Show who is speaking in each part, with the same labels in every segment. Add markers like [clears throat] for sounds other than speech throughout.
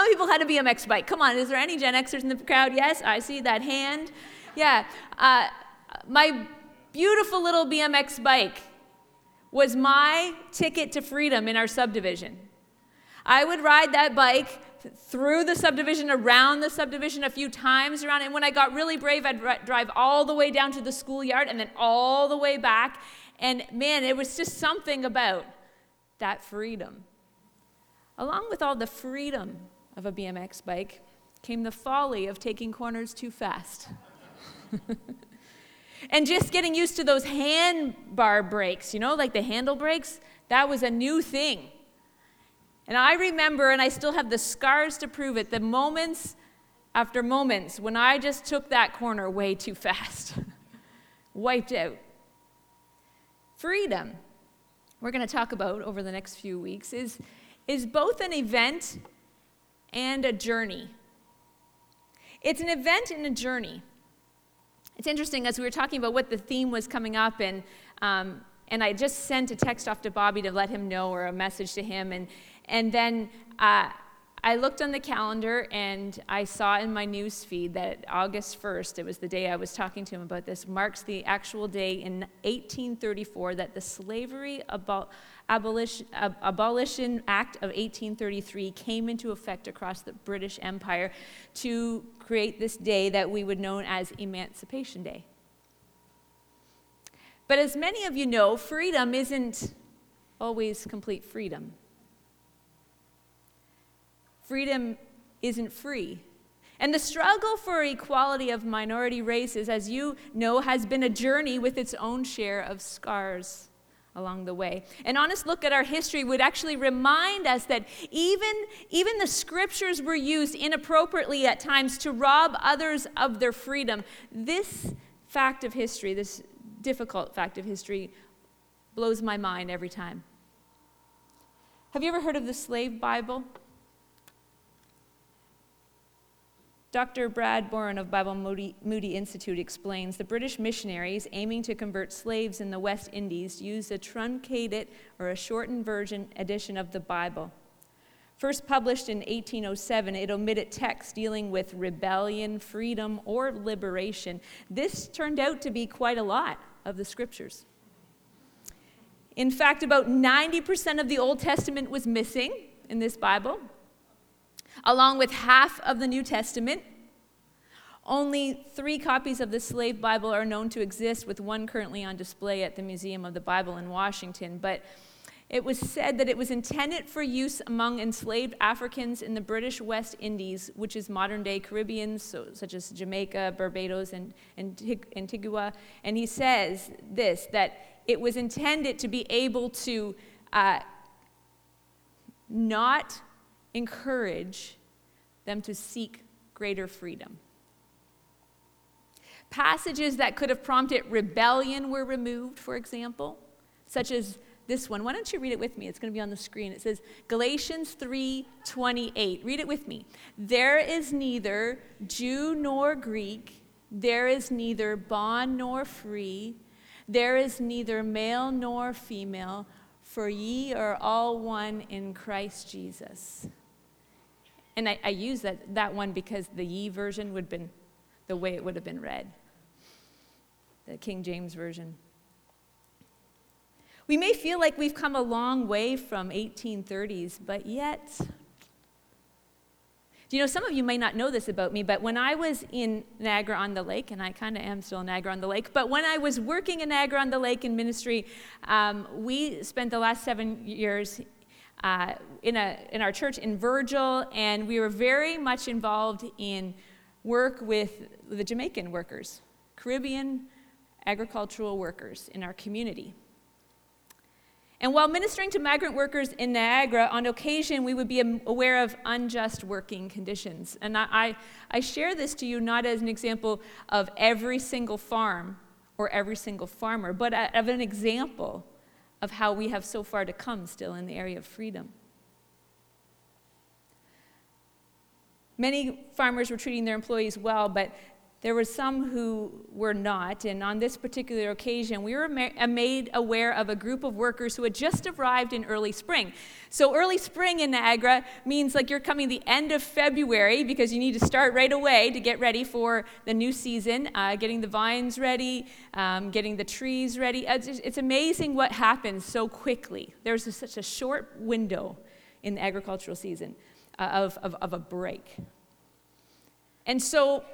Speaker 1: How many people had a BMX bike? Come on, is there any Gen Xers in the crowd? Yes, I see that hand. Yeah. Uh, my beautiful little BMX bike was my ticket to freedom in our subdivision. I would ride that bike through the subdivision, around the subdivision, a few times around. And when I got really brave, I'd r- drive all the way down to the schoolyard and then all the way back. And man, it was just something about that freedom. Along with all the freedom of a BMX bike came the folly of taking corners too fast. [laughs] and just getting used to those handbar brakes, you know, like the handle brakes, that was a new thing. And I remember, and I still have the scars to prove it, the moments after moments when I just took that corner way too fast, [laughs] wiped out. Freedom, we're going to talk about over the next few weeks, is, is both an event and a journey. It's an event and a journey. It's interesting as we were talking about what the theme was coming up, and um, and I just sent a text off to Bobby to let him know or a message to him, and and then uh, I looked on the calendar and I saw in my news feed that August 1st, it was the day I was talking to him about this, marks the actual day in 1834 that the Slavery Abolition, Abolition Act of 1833 came into effect across the British Empire to create this day that we would know as Emancipation Day. But as many of you know, freedom isn't always complete freedom freedom isn't free. And the struggle for equality of minority races, as you know, has been a journey with its own share of scars along the way. An honest look at our history would actually remind us that even, even the scriptures were used inappropriately at times to rob others of their freedom. This fact of history, this difficult fact of history, blows my mind every time. Have you ever heard of the slave Bible? Dr. Brad Boren of Bible Moody, Moody, Institute explains the British missionaries aiming to convert slaves in the West Indies used a truncated or a shortened version edition of the Bible. First published in 1807, it omitted texts dealing with rebellion, freedom, or liberation. This turned out to be quite a lot of the scriptures. In fact, about 90% of the Old Testament was missing in this Bible along with half of the New Testament. Only three copies of the Slave Bible are known to exist, with one currently on display at the Museum of the Bible in Washington. But it was said that it was intended for use among enslaved Africans in the British West Indies, which is modern day Caribbean, so, such as Jamaica, Barbados, and, Antigua. And he says this that it was intended to be able to uh, not encourage them to seek greater freedom. Passages that could have prompted rebellion were removed, for example, such as this one. Why don't you read it with me? It's going to be on the screen. It says Galatians 3:28. Read it with me. There is neither Jew nor Greek, there is neither bond nor free, there is neither male nor female, for ye are all one in Christ Jesus. And I, I use that, that one because the ye version would have been the way it would have been read the King James Version. We may feel like we've come a long way from 1830s, but yet, do you know, some of you may not know this about me, but when I was in Niagara on the Lake, and I kind of am still in Niagara on the Lake, but when I was working in Niagara on the Lake in ministry, um, we spent the last seven years uh, in, a, in our church in Virgil, and we were very much involved in work with the Jamaican workers, Caribbean agricultural workers in our community. And while ministering to migrant workers in Niagara, on occasion we would be aware of unjust working conditions. And I, I share this to you not as an example of every single farm or every single farmer, but of an example of how we have so far to come still in the area of freedom. Many farmers were treating their employees well, but There were some who were not, and on this particular occasion, we were uh, made aware of a group of workers who had just arrived in early spring. So, early spring in Niagara means like you're coming the end of February because you need to start right away to get ready for the new season, uh, getting the vines ready, um, getting the trees ready. It's, it's amazing what happens so quickly. There's a, such a short window in the agricultural season uh, of, of, of a break. And so,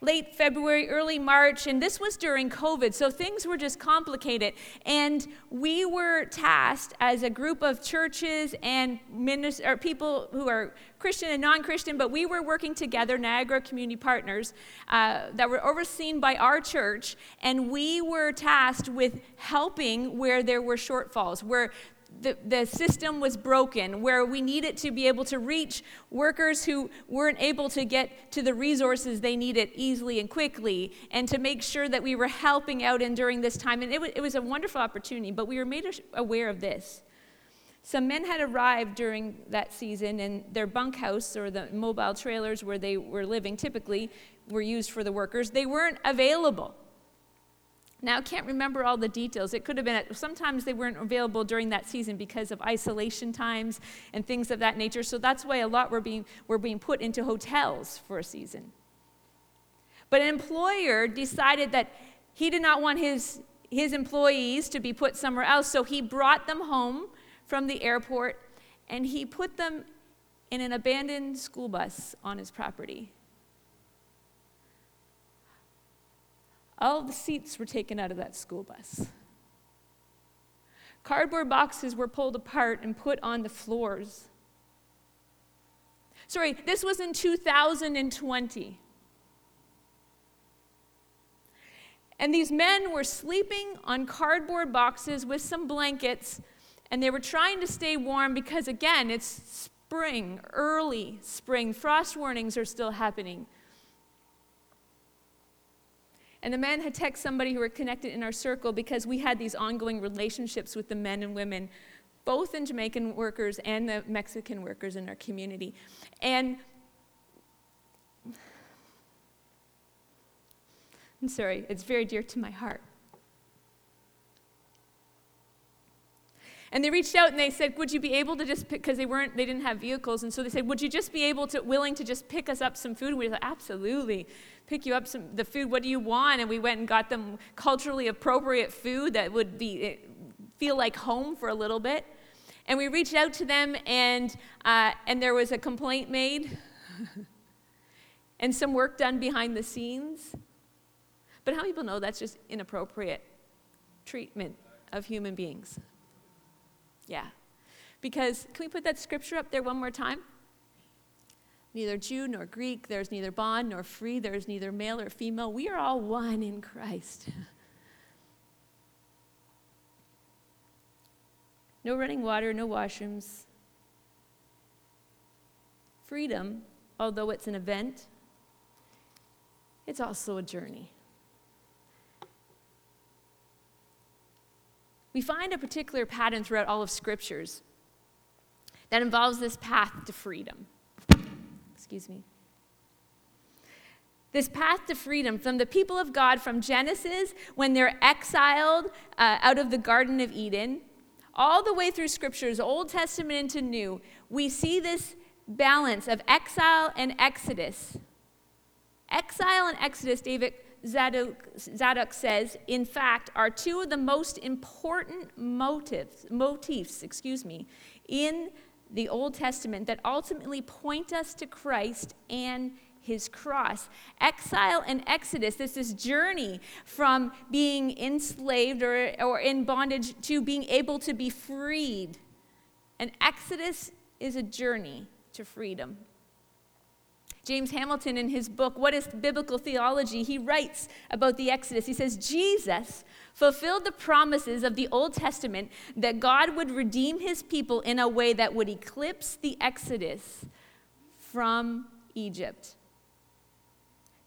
Speaker 1: late February, early March, and this was during COVID, so things were just complicated. And we were tasked as a group of churches and minister, people who are Christian and non Christian, but we were working together, Niagara Community Partners, uh, that were overseen by our church, and we were tasked with helping where there were shortfalls, where the, the system was broken, where we needed to be able to reach workers who weren't able to get to the resources they needed easily and quickly, and to make sure that we were helping out and during this time. And it it was a wonderful opportunity, but we were made aware of this. Some men had arrived during that season, and their bunkhouse or the mobile trailers where they were living typically were used for the workers. They weren't available. Now, I can't remember all the details. It could have been, sometimes they weren't available during that season because of isolation times and things of that nature. So that's why a lot were being, were being put into hotels for a season. But an employer decided that he did not want his, his employees to be put somewhere else. So he brought them home from the airport and he put them in an abandoned school bus on his property. All the seats were taken out of that school bus. Cardboard boxes were pulled apart and put on the floors. Sorry, this was in 2020. And these men were sleeping on cardboard boxes with some blankets, and they were trying to stay warm because, again, it's spring, early spring. Frost warnings are still happening. And the men had texted somebody who were connected in our circle because we had these ongoing relationships with the men and women, both in Jamaican workers and the Mexican workers in our community. And I'm sorry, it's very dear to my heart. And they reached out and they said, "Would you be able to just pick?" Because they weren't, they didn't have vehicles, and so they said, "Would you just be able to, willing to just pick us up some food?" And we said, "Absolutely, pick you up some the food. What do you want?" And we went and got them culturally appropriate food that would be eh, feel like home for a little bit. And we reached out to them, and uh, and there was a complaint made, [laughs] and some work done behind the scenes. But how people know that's just inappropriate treatment of human beings? Yeah. Because, can we put that scripture up there one more time? Neither Jew nor Greek, there's neither bond nor free, there's neither male or female. We are all one in Christ. [laughs] no running water, no washrooms. Freedom, although it's an event, it's also a journey. We find a particular pattern throughout all of scriptures that involves this path to freedom. Excuse me. This path to freedom from the people of God from Genesis, when they're exiled uh, out of the Garden of Eden, all the way through scriptures, Old Testament into New, we see this balance of exile and exodus. Exile and exodus, David Zadok, Zadok says, in fact, are two of the most important motives, motifs, excuse me, in the Old Testament that ultimately point us to Christ and his cross. Exile and Exodus, this is journey from being enslaved or, or in bondage to being able to be freed. And Exodus is a journey to freedom. James Hamilton, in his book, What is Biblical Theology, he writes about the Exodus. He says, Jesus fulfilled the promises of the Old Testament that God would redeem his people in a way that would eclipse the Exodus from Egypt.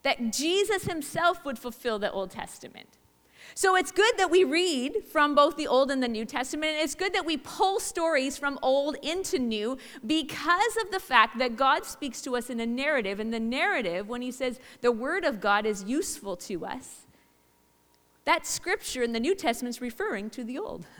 Speaker 1: That Jesus himself would fulfill the Old Testament. So it's good that we read from both the Old and the New Testament. It's good that we pull stories from Old into New because of the fact that God speaks to us in a narrative. And the narrative, when He says the Word of God is useful to us, that scripture in the New Testament is referring to the Old. [laughs]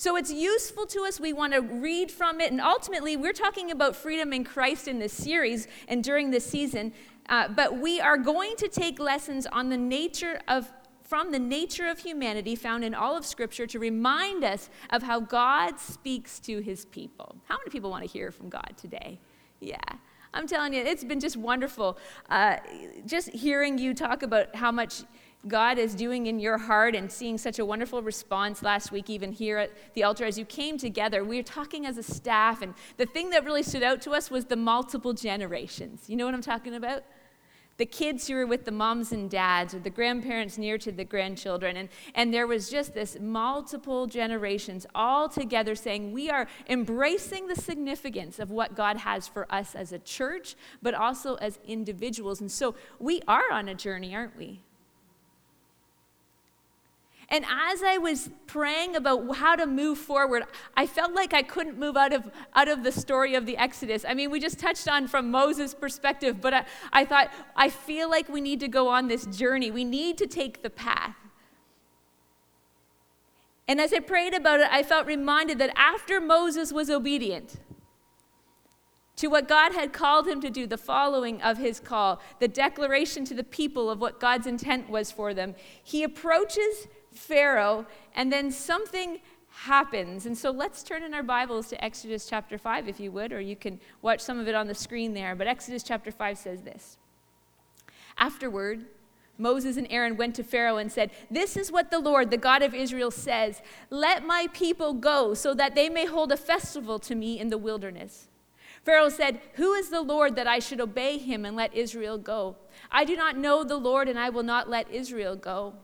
Speaker 1: So it's useful to us. We want to read from it. And ultimately, we're talking about freedom in Christ in this series and during this season. Uh, but we are going to take lessons on the nature of from the nature of humanity found in all of Scripture to remind us of how God speaks to his people. How many people want to hear from God today? Yeah. I'm telling you, it's been just wonderful. Uh, just hearing you talk about how much God is doing in your heart and seeing such a wonderful response last week, even here at the altar as you came together. We were talking as a staff, and the thing that really stood out to us was the multiple generations. You know what I'm talking about? The kids who were with the moms and dads or the grandparents near to the grandchildren. And, and there was just this multiple generations all together saying, We are embracing the significance of what God has for us as a church, but also as individuals. And so we are on a journey, aren't we? And as I was praying about how to move forward, I felt like I couldn't move out of, out of the story of the Exodus. I mean, we just touched on from Moses' perspective, but I, I thought, I feel like we need to go on this journey. We need to take the path. And as I prayed about it, I felt reminded that after Moses was obedient, to what God had called him to do, the following of his call, the declaration to the people of what God's intent was for them, he approaches Pharaoh, and then something happens. And so let's turn in our Bibles to Exodus chapter 5, if you would, or you can watch some of it on the screen there. But Exodus chapter 5 says this Afterward, Moses and Aaron went to Pharaoh and said, This is what the Lord, the God of Israel, says Let my people go so that they may hold a festival to me in the wilderness. Pharaoh said, Who is the Lord that I should obey him and let Israel go? I do not know the Lord, and I will not let Israel go.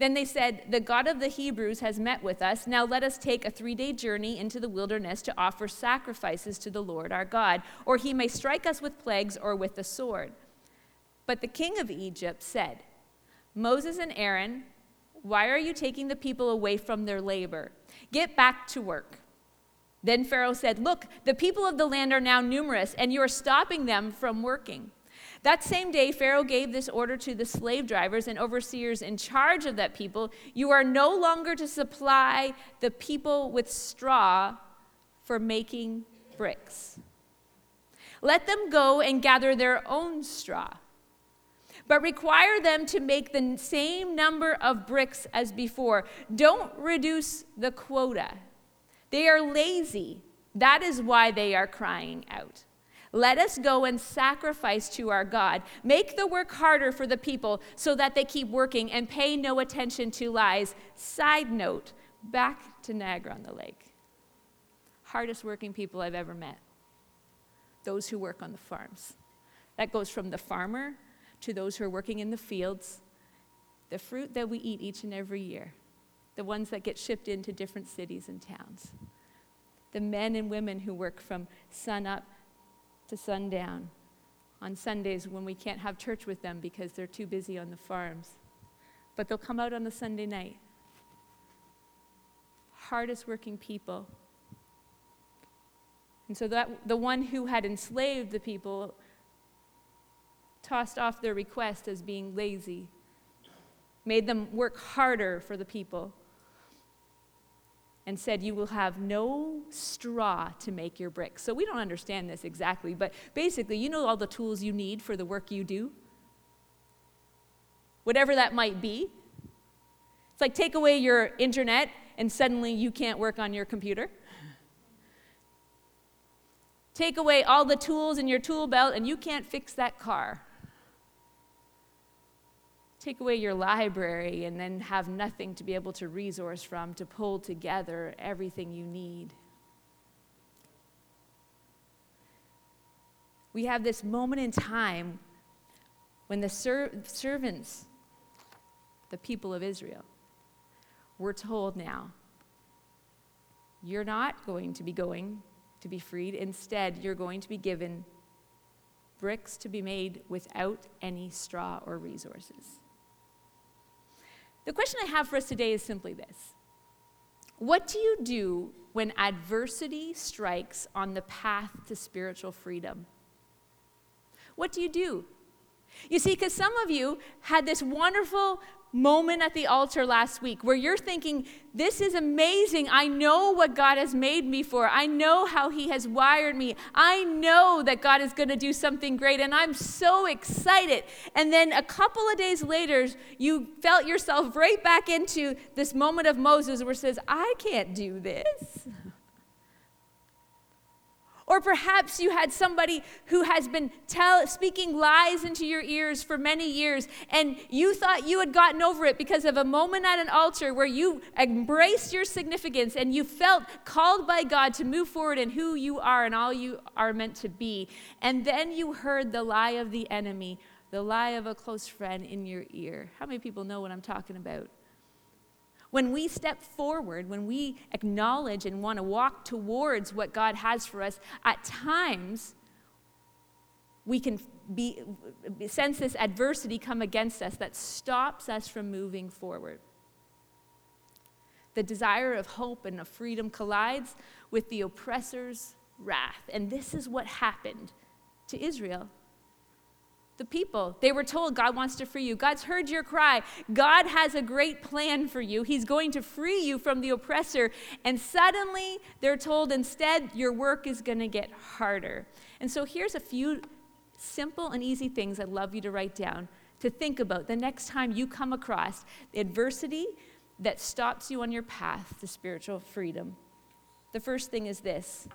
Speaker 1: Then they said, The God of the Hebrews has met with us. Now let us take a three day journey into the wilderness to offer sacrifices to the Lord our God, or he may strike us with plagues or with the sword. But the king of Egypt said, Moses and Aaron, why are you taking the people away from their labor? Get back to work. Then Pharaoh said, Look, the people of the land are now numerous, and you are stopping them from working. That same day, Pharaoh gave this order to the slave drivers and overseers in charge of that people You are no longer to supply the people with straw for making bricks. Let them go and gather their own straw, but require them to make the same number of bricks as before. Don't reduce the quota. They are lazy. That is why they are crying out. Let us go and sacrifice to our God. Make the work harder for the people so that they keep working and pay no attention to lies. Side note back to Niagara on the Lake. Hardest working people I've ever met. Those who work on the farms. That goes from the farmer to those who are working in the fields. The fruit that we eat each and every year, the ones that get shipped into different cities and towns. The men and women who work from sun up to sundown on Sundays when we can't have church with them because they're too busy on the farms. But they'll come out on the Sunday night. Hardest working people. And so that the one who had enslaved the people tossed off their request as being lazy, made them work harder for the people and said, You will have no straw to make your bricks. So we don't understand this exactly, but basically, you know all the tools you need for the work you do? Whatever that might be. It's like take away your internet and suddenly you can't work on your computer. Take away all the tools in your tool belt and you can't fix that car take away your library and then have nothing to be able to resource from to pull together everything you need. We have this moment in time when the ser- servants, the people of Israel, were told now, you're not going to be going to be freed. Instead, you're going to be given bricks to be made without any straw or resources. The question I have for us today is simply this What do you do when adversity strikes on the path to spiritual freedom? What do you do? You see, because some of you had this wonderful moment at the altar last week where you're thinking, This is amazing. I know what God has made me for. I know how He has wired me. I know that God is going to do something great, and I'm so excited. And then a couple of days later, you felt yourself right back into this moment of Moses where it says, I can't do this. Or perhaps you had somebody who has been tell, speaking lies into your ears for many years, and you thought you had gotten over it because of a moment at an altar where you embraced your significance and you felt called by God to move forward in who you are and all you are meant to be. And then you heard the lie of the enemy, the lie of a close friend in your ear. How many people know what I'm talking about? When we step forward, when we acknowledge and want to walk towards what God has for us, at times we can be, sense this adversity come against us that stops us from moving forward. The desire of hope and of freedom collides with the oppressor's wrath. And this is what happened to Israel the people. They were told God wants to free you. God's heard your cry. God has a great plan for you. He's going to free you from the oppressor. And suddenly they're told instead, your work is going to get harder. And so here's a few simple and easy things I'd love you to write down to think about the next time you come across adversity that stops you on your path to spiritual freedom. The first thing is this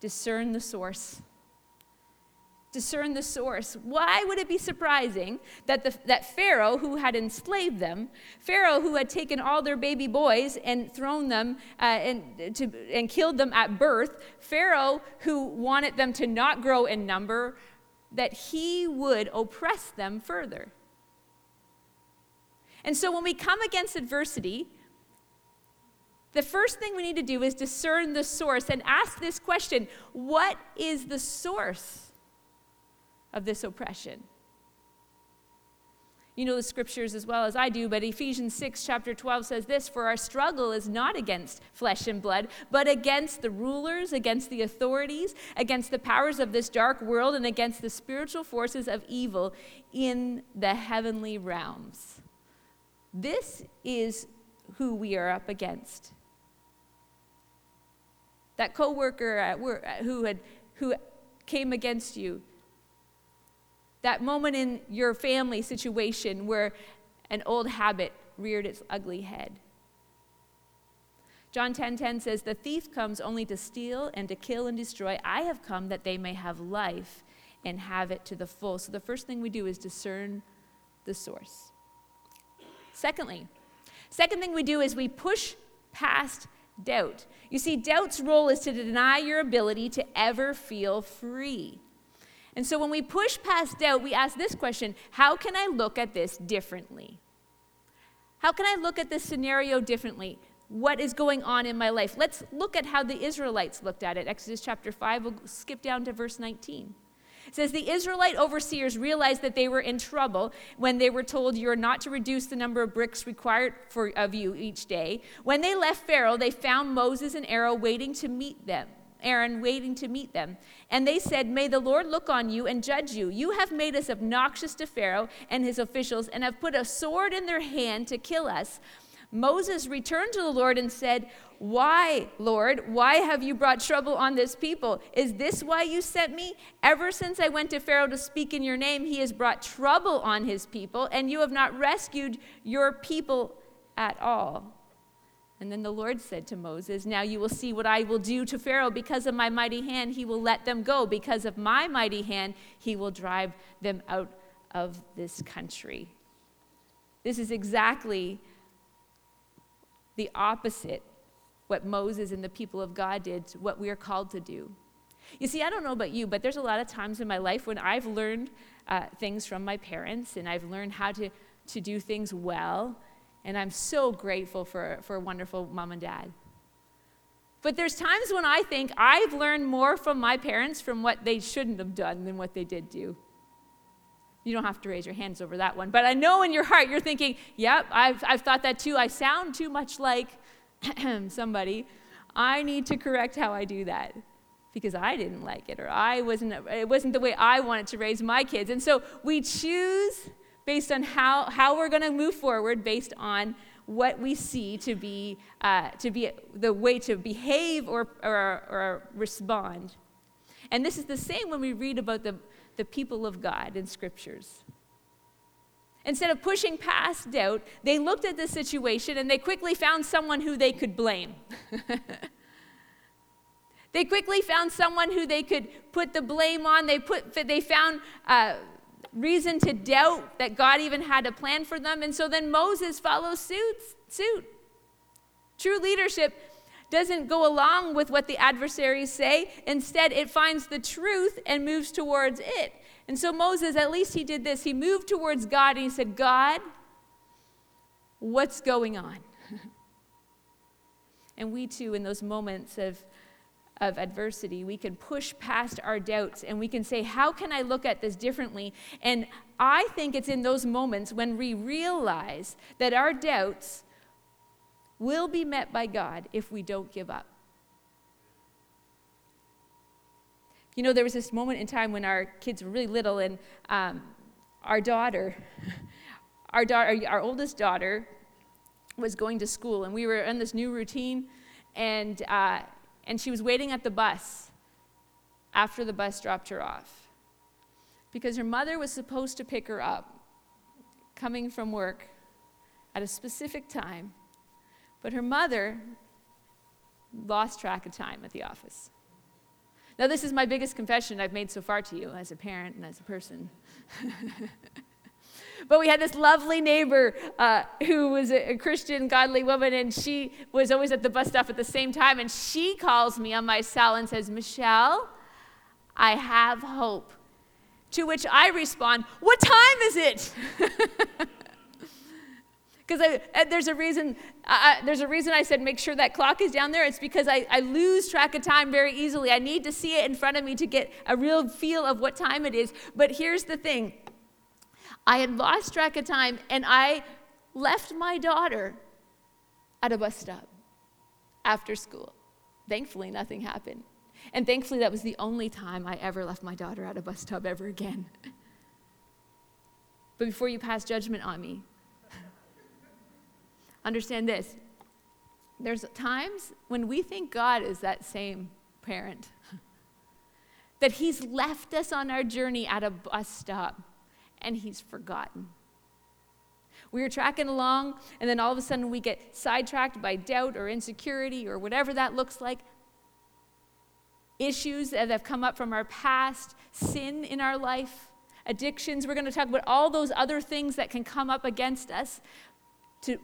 Speaker 1: discern the source discern the source. Why would it be surprising that, the, that Pharaoh, who had enslaved them, Pharaoh, who had taken all their baby boys and thrown them uh, and, to, and killed them at birth, Pharaoh, who wanted them to not grow in number, that he would oppress them further? And so when we come against adversity, the first thing we need to do is discern the source and ask this question What is the source of this oppression. You know the scriptures as well as I do, but Ephesians 6, chapter 12 says this For our struggle is not against flesh and blood, but against the rulers, against the authorities, against the powers of this dark world, and against the spiritual forces of evil in the heavenly realms. This is who we are up against. That coworker at who had who came against you, that moment in your family situation where an old habit reared its ugly head. John 10:10 10, 10 says, "The thief comes only to steal and to kill and destroy. I have come that they may have life and have it to the full." So the first thing we do is discern the source. Secondly, second thing we do is we push past doubt. You see, doubt's role is to deny your ability to ever feel free. And so when we push past doubt, we ask this question How can I look at this differently? How can I look at this scenario differently? What is going on in my life? Let's look at how the Israelites looked at it. Exodus chapter 5, we'll skip down to verse 19. It says the Israelite overseers realized that they were in trouble when they were told you are not to reduce the number of bricks required for, of you each day. When they left Pharaoh, they found Moses and Aaron waiting to meet them. Aaron waiting to meet them. And they said, May the Lord look on you and judge you. You have made us obnoxious to Pharaoh and his officials and have put a sword in their hand to kill us. Moses returned to the Lord and said, Why, Lord, why have you brought trouble on this people? Is this why you sent me? Ever since I went to Pharaoh to speak in your name, he has brought trouble on his people, and you have not rescued your people at all. And then the Lord said to Moses, Now you will see what I will do to Pharaoh. Because of my mighty hand, he will let them go. Because of my mighty hand, he will drive them out of this country. This is exactly the opposite what Moses and the people of God did, what we are called to do. You see, I don't know about you, but there's a lot of times in my life when I've learned uh, things from my parents and I've learned how to, to do things well and I'm so grateful for, for wonderful mom and dad. But there's times when I think I've learned more from my parents from what they shouldn't have done than what they did do. You don't have to raise your hands over that one. But I know in your heart you're thinking, yep, I've, I've thought that too. I sound too much like [clears throat] somebody. I need to correct how I do that because I didn't like it or I wasn't, it wasn't the way I wanted to raise my kids. And so we choose based on how, how we're going to move forward based on what we see to be, uh, to be the way to behave or, or, or respond. And this is the same when we read about the, the people of God in scriptures. Instead of pushing past doubt, they looked at the situation and they quickly found someone who they could blame. [laughs] they quickly found someone who they could put the blame on. They, put, they found uh, reason to doubt that God even had a plan for them. And so then Moses follows suit. suit. True leadership doesn't go along with what the adversaries say. Instead, it finds the truth and moves towards it. And so Moses, at least he did this. He moved towards God and he said, God, what's going on? [laughs] and we too, in those moments of of adversity, we can push past our doubts and we can say, How can I look at this differently? And I think it's in those moments when we realize that our doubts will be met by God if we don't give up. You know, there was this moment in time when our kids were really little, and um, our daughter, [laughs] our daughter, our oldest daughter, was going to school, and we were in this new routine, and uh, and she was waiting at the bus after the bus dropped her off because her mother was supposed to pick her up coming from work at a specific time, but her mother lost track of time at the office. Now, this is my biggest confession I've made so far to you as a parent and as a person. [laughs] But we had this lovely neighbor uh, who was a, Christian, godly woman, and she was always at the bus stop at the same time. And she calls me on my cell and says, Michelle, I have hope. To which I respond, What time is it? [laughs] Because there's a reason. Uh, there's a reason I said make sure that clock is down there. It's because I, I lose track of time very easily. I need to see it in front of me to get a real feel of what time it is. But here's the thing: I had lost track of time and I left my daughter at a bus stop after school. Thankfully, nothing happened. And thankfully, that was the only time I ever left my daughter at a bus stop ever again. [laughs] but before you pass judgment on me, [laughs] understand this. There's times when we think God is that same parent, [laughs] that He's left us on our journey at a bus stop and he's forgotten. We were tracking along, and then all of a sudden we get sidetracked by doubt or insecurity or whatever that looks like. Issues that have come up from our past, sin in our life, addictions. We're going to talk about all those other things that can come up against us to,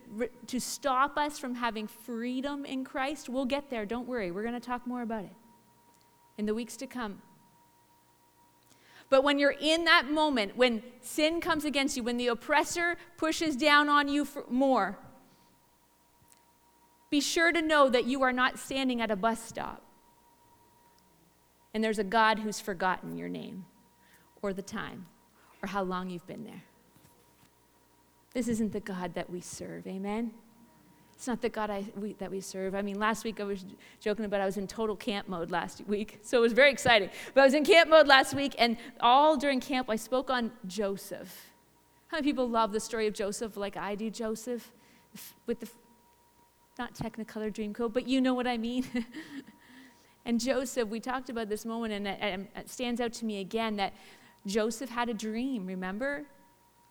Speaker 1: to stop us from having freedom in Christ. We'll get there, don't worry. We're going to talk more about it in the weeks to come. But when you're in that moment, when sin comes against you, when the oppressor pushes down on you more, be sure to know that you are not standing at a bus stop. And there's a God who's forgotten your name or the time or how long you've been there. This isn't the God that we serve. Amen? It's not the God I, we, that we serve. I mean, last week I was joking about I was in total camp mode last week, [laughs] so it was very exciting. But I was in camp mode last week, and all during camp I spoke on Joseph. How many people love the story of Joseph like I do, Joseph? With the, not Technicolor dream Dreamcoat, but you know what I mean. [laughs] and Joseph, we talked about this moment, and it, it stands out to me again that Joseph had a dream, remember?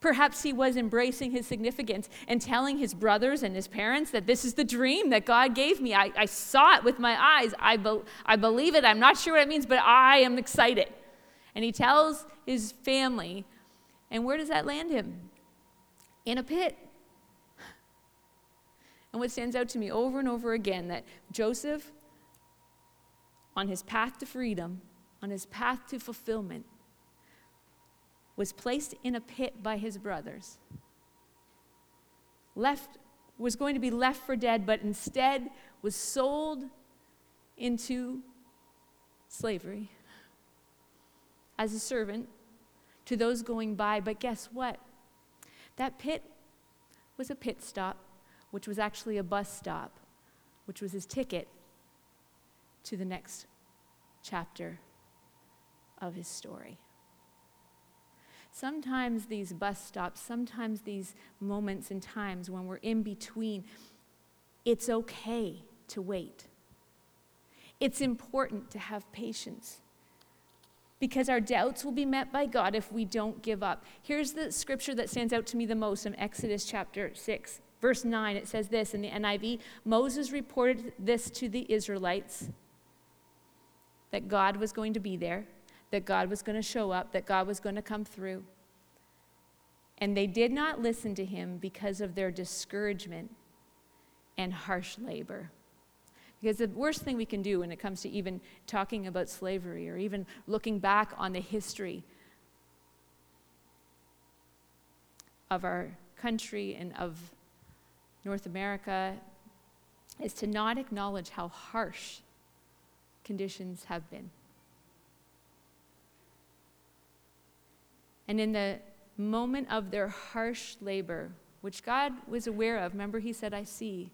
Speaker 1: Perhaps he was embracing his significance and telling his brothers and his parents that this is the dream that God gave me. I, I saw it with my eyes. I, be, I believe it. I'm not sure what it means, but I am excited. And he tells his family, and where does that land him? In a pit. And what stands out to me over and over again that Joseph, on his path to freedom, on his path to fulfillment, was placed in a pit by his brothers. Left was going to be left for dead, but instead was sold into slavery as a servant to those going by. But guess what? That pit was a pit stop, which was actually a bus stop, which was his ticket to the next chapter of his story. Sometimes these bus stops, sometimes these moments and times when we're in between, it's okay to wait. It's important to have patience because our doubts will be met by God if we don't give up. Here's the scripture that stands out to me the most in Exodus chapter 6, verse 9. It says this in the NIV Moses reported this to the Israelites that God was going to be there, that God was going to show up, that God was going to come through. And they did not listen to him because of their discouragement and harsh labor. Because the worst thing we can do when it comes to even talking about slavery or even looking back on the history of our country and of North America is to not acknowledge how harsh conditions have been. And in the moment of their harsh labor, which God was aware of, remember, He said, I see.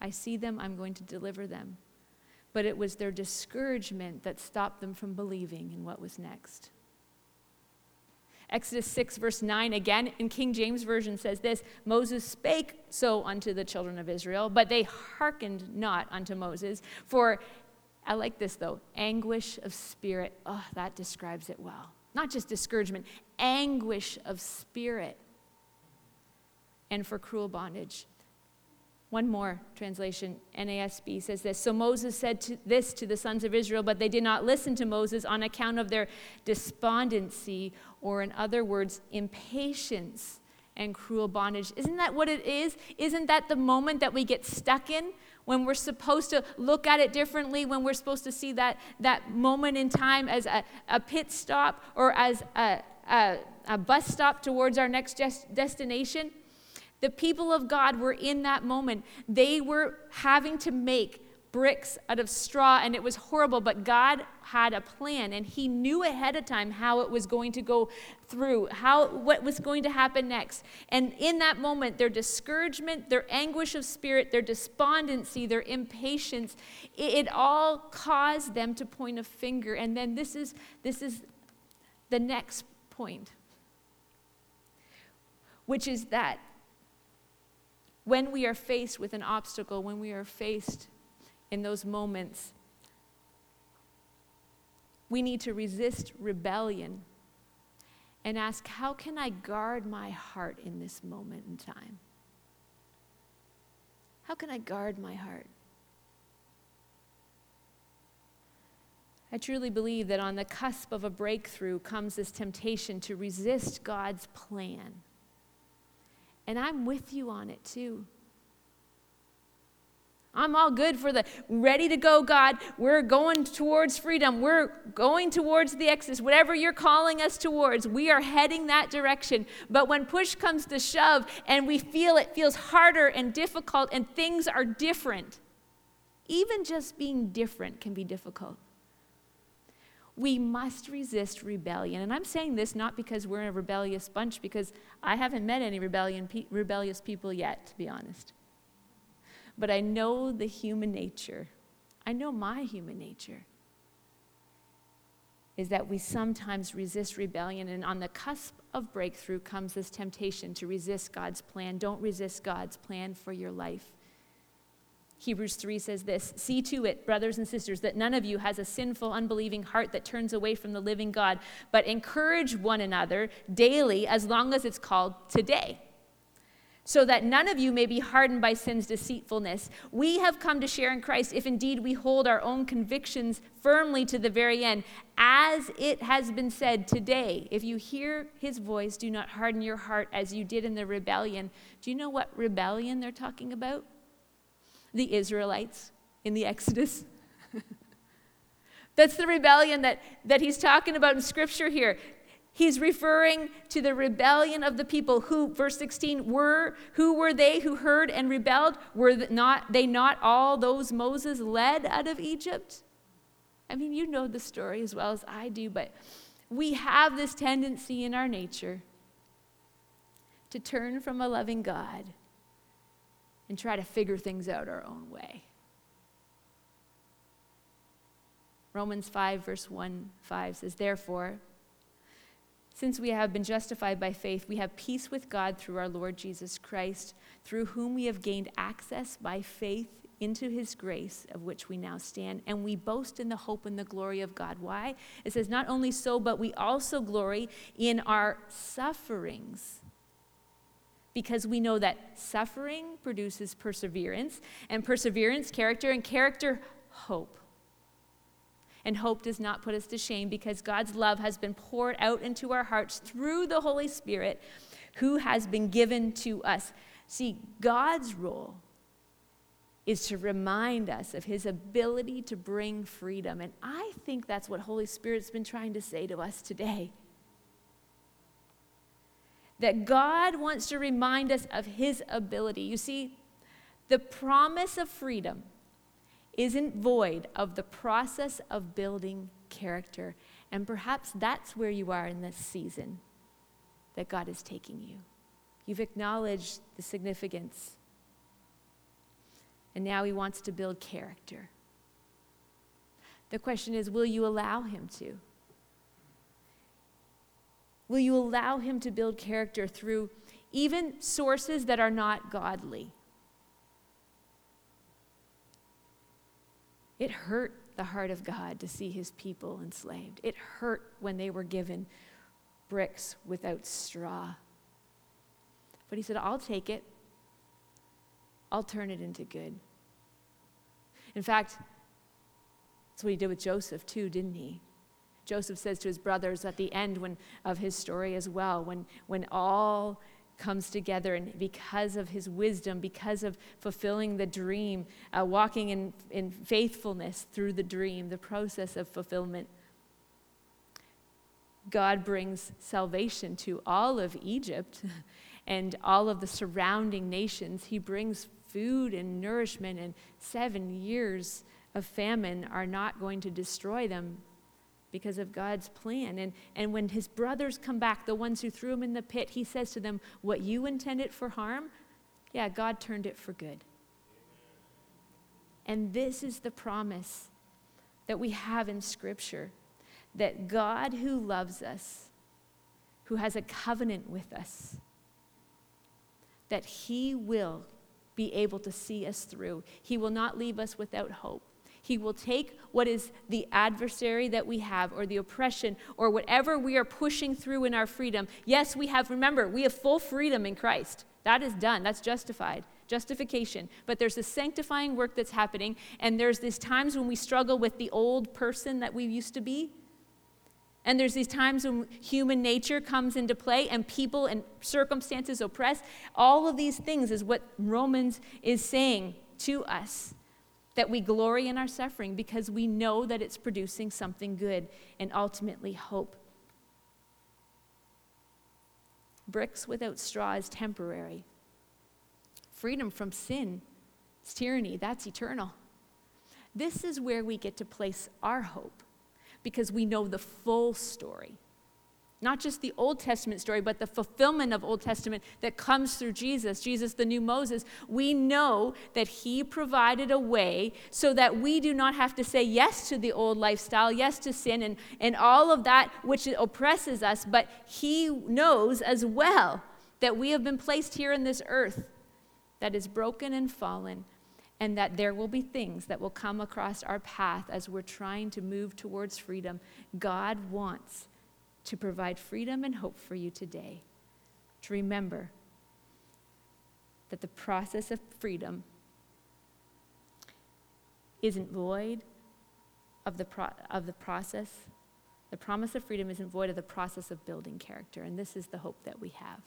Speaker 1: I see them, I'm going to deliver them. But it was their discouragement that stopped them from believing in what was next. Exodus 6, verse 9, again in King James Version says this Moses spake so unto the children of Israel, but they hearkened not unto Moses. For, I like this though, anguish of spirit. Oh, that describes it well. Not just discouragement, anguish of spirit. And for cruel bondage. One more translation, NASB says this. So Moses said to this to the sons of Israel, but they did not listen to Moses on account of their despondency, or in other words, impatience and cruel bondage. Isn't that what it is? Isn't that the moment that we get stuck in? When we're supposed to look at it differently, when we're supposed to see that, that moment in time as a, a pit stop or as a, a, a bus stop towards our next destination? The people of God were in that moment. They were having to make bricks out of straw, and it was horrible, but God had a plan, and He knew ahead of time how it was going to go through, how what was going to happen next. And in that moment, their discouragement, their anguish of spirit, their despondency, their impatience, it, it all caused them to point a finger. And then this is this is the next point, which is that when we are faced with an obstacle, when we are faced in those moments, we need to resist rebellion and ask, How can I guard my heart in this moment in time? How can I guard my heart? I truly believe that on the cusp of a breakthrough comes this temptation to resist God's plan and I'm with you on it too. I'm all good for the ready to go, God. We're going towards freedom. We're going towards the Exodus. Whatever you're calling us towards, we are heading that direction. But when push comes to shove and we feel it feels harder and difficult and things are different, even just being different can be difficult. We must resist rebellion. And I'm saying this not because we're a rebellious bunch, because I haven't met any rebellion, pe- rebellious people yet, to be honest. But I know the human nature. I know my human nature is that we sometimes resist rebellion, and on the cusp of breakthrough comes this temptation to resist God's plan. Don't resist God's plan for your life. Hebrews 3 says this See to it, brothers and sisters, that none of you has a sinful, unbelieving heart that turns away from the living God, but encourage one another daily as long as it's called today, so that none of you may be hardened by sin's deceitfulness. We have come to share in Christ if indeed we hold our own convictions firmly to the very end. As it has been said today, if you hear his voice, do not harden your heart as you did in the rebellion. Do you know what rebellion they're talking about? the Israelites in the Exodus. [laughs] That's the rebellion that, that he's talking about in Scripture here. He's referring to the rebellion of the people who, verse 16, were, who were they who heard and rebelled? Were not, they not all those Moses led out of Egypt? I mean, you know the story as well as I do, but we have this tendency in our nature to turn from a loving God and try to figure things out our own way. Romans 5, verse 1 5 says, Therefore, since we have been justified by faith, we have peace with God through our Lord Jesus Christ, through whom we have gained access by faith into his grace, of which we now stand, and we boast in the hope and the glory of God. Why? It says, Not only so, but we also glory in our sufferings. Because we know that suffering produces perseverance, and perseverance, character, and character, hope. And hope does not put us to shame because God's love has been poured out into our hearts through the Holy Spirit who has been given to us. See, God's role is to remind us of his ability to bring freedom. And I think that's what Holy Spirit's been trying to say to us today. That God wants to remind us of his ability. You see, the promise of freedom isn't void of the process of building character. And perhaps that's where you are in this season that God is taking you. You've acknowledged the significance, and now He wants to build character. The question is will you allow Him to? Will you allow Him to build character through even sources that are not godly? It hurt the heart of God to see his people enslaved. It hurt when they were given bricks without straw. But he said, I'll take it, I'll turn it into good. In fact, that's what he did with Joseph, too, didn't he? Joseph says to his brothers at the end when, of his story as well, when, when all comes together. And because of his wisdom, because of fulfilling the dream, uh, walking in, in faithfulness through the dream, the process of fulfillment, God brings salvation to all of Egypt [laughs] and all of the surrounding nations. He brings food and nourishment, and seven years of famine are not going to destroy them because of God's plan. And, and when his brothers come back, the ones who threw him in the pit, he says to them, What you intended for harm, yeah, God turned it for good. And this is the promise that we have in Scripture that God who loves us, who has a covenant with us, that He will be able to see us through. He will not leave us without hope. He will take what is the adversary that we have, or the oppression, or whatever we are pushing through in our freedom. Yes, we have, remember, we have full freedom in Christ. That is done, that's justified. Justification. But there's a sanctifying work that's happening, and there's these times when we struggle with the old person that we used to be. And there's these times when human nature comes into play and people and circumstances oppress. All of these things is what Romans is saying to us that we glory in our suffering because we know that it's producing something good and ultimately hope. Bricks without straw is temporary. Freedom from sin is tyranny, that's eternal. This is where we get to place our hope because we know the full story. Not just the Old Testament story, but the fulfillment of Old Testament that comes through Jesus, Jesus, the new Moses. We know that He provided a way so that we do not have to say yes to the old lifestyle, yes to sin, and, and all of that which oppresses us, but He knows as well that we have been placed here in this earth that is broken and fallen, and that there will be things that will come across our path as we're trying to move towards freedom. God wants to provide freedom and hope for you today. To remember that the process of freedom isn't void of the, pro- of the process. The promise of freedom isn't void of the process of building character. And this is the hope that we have.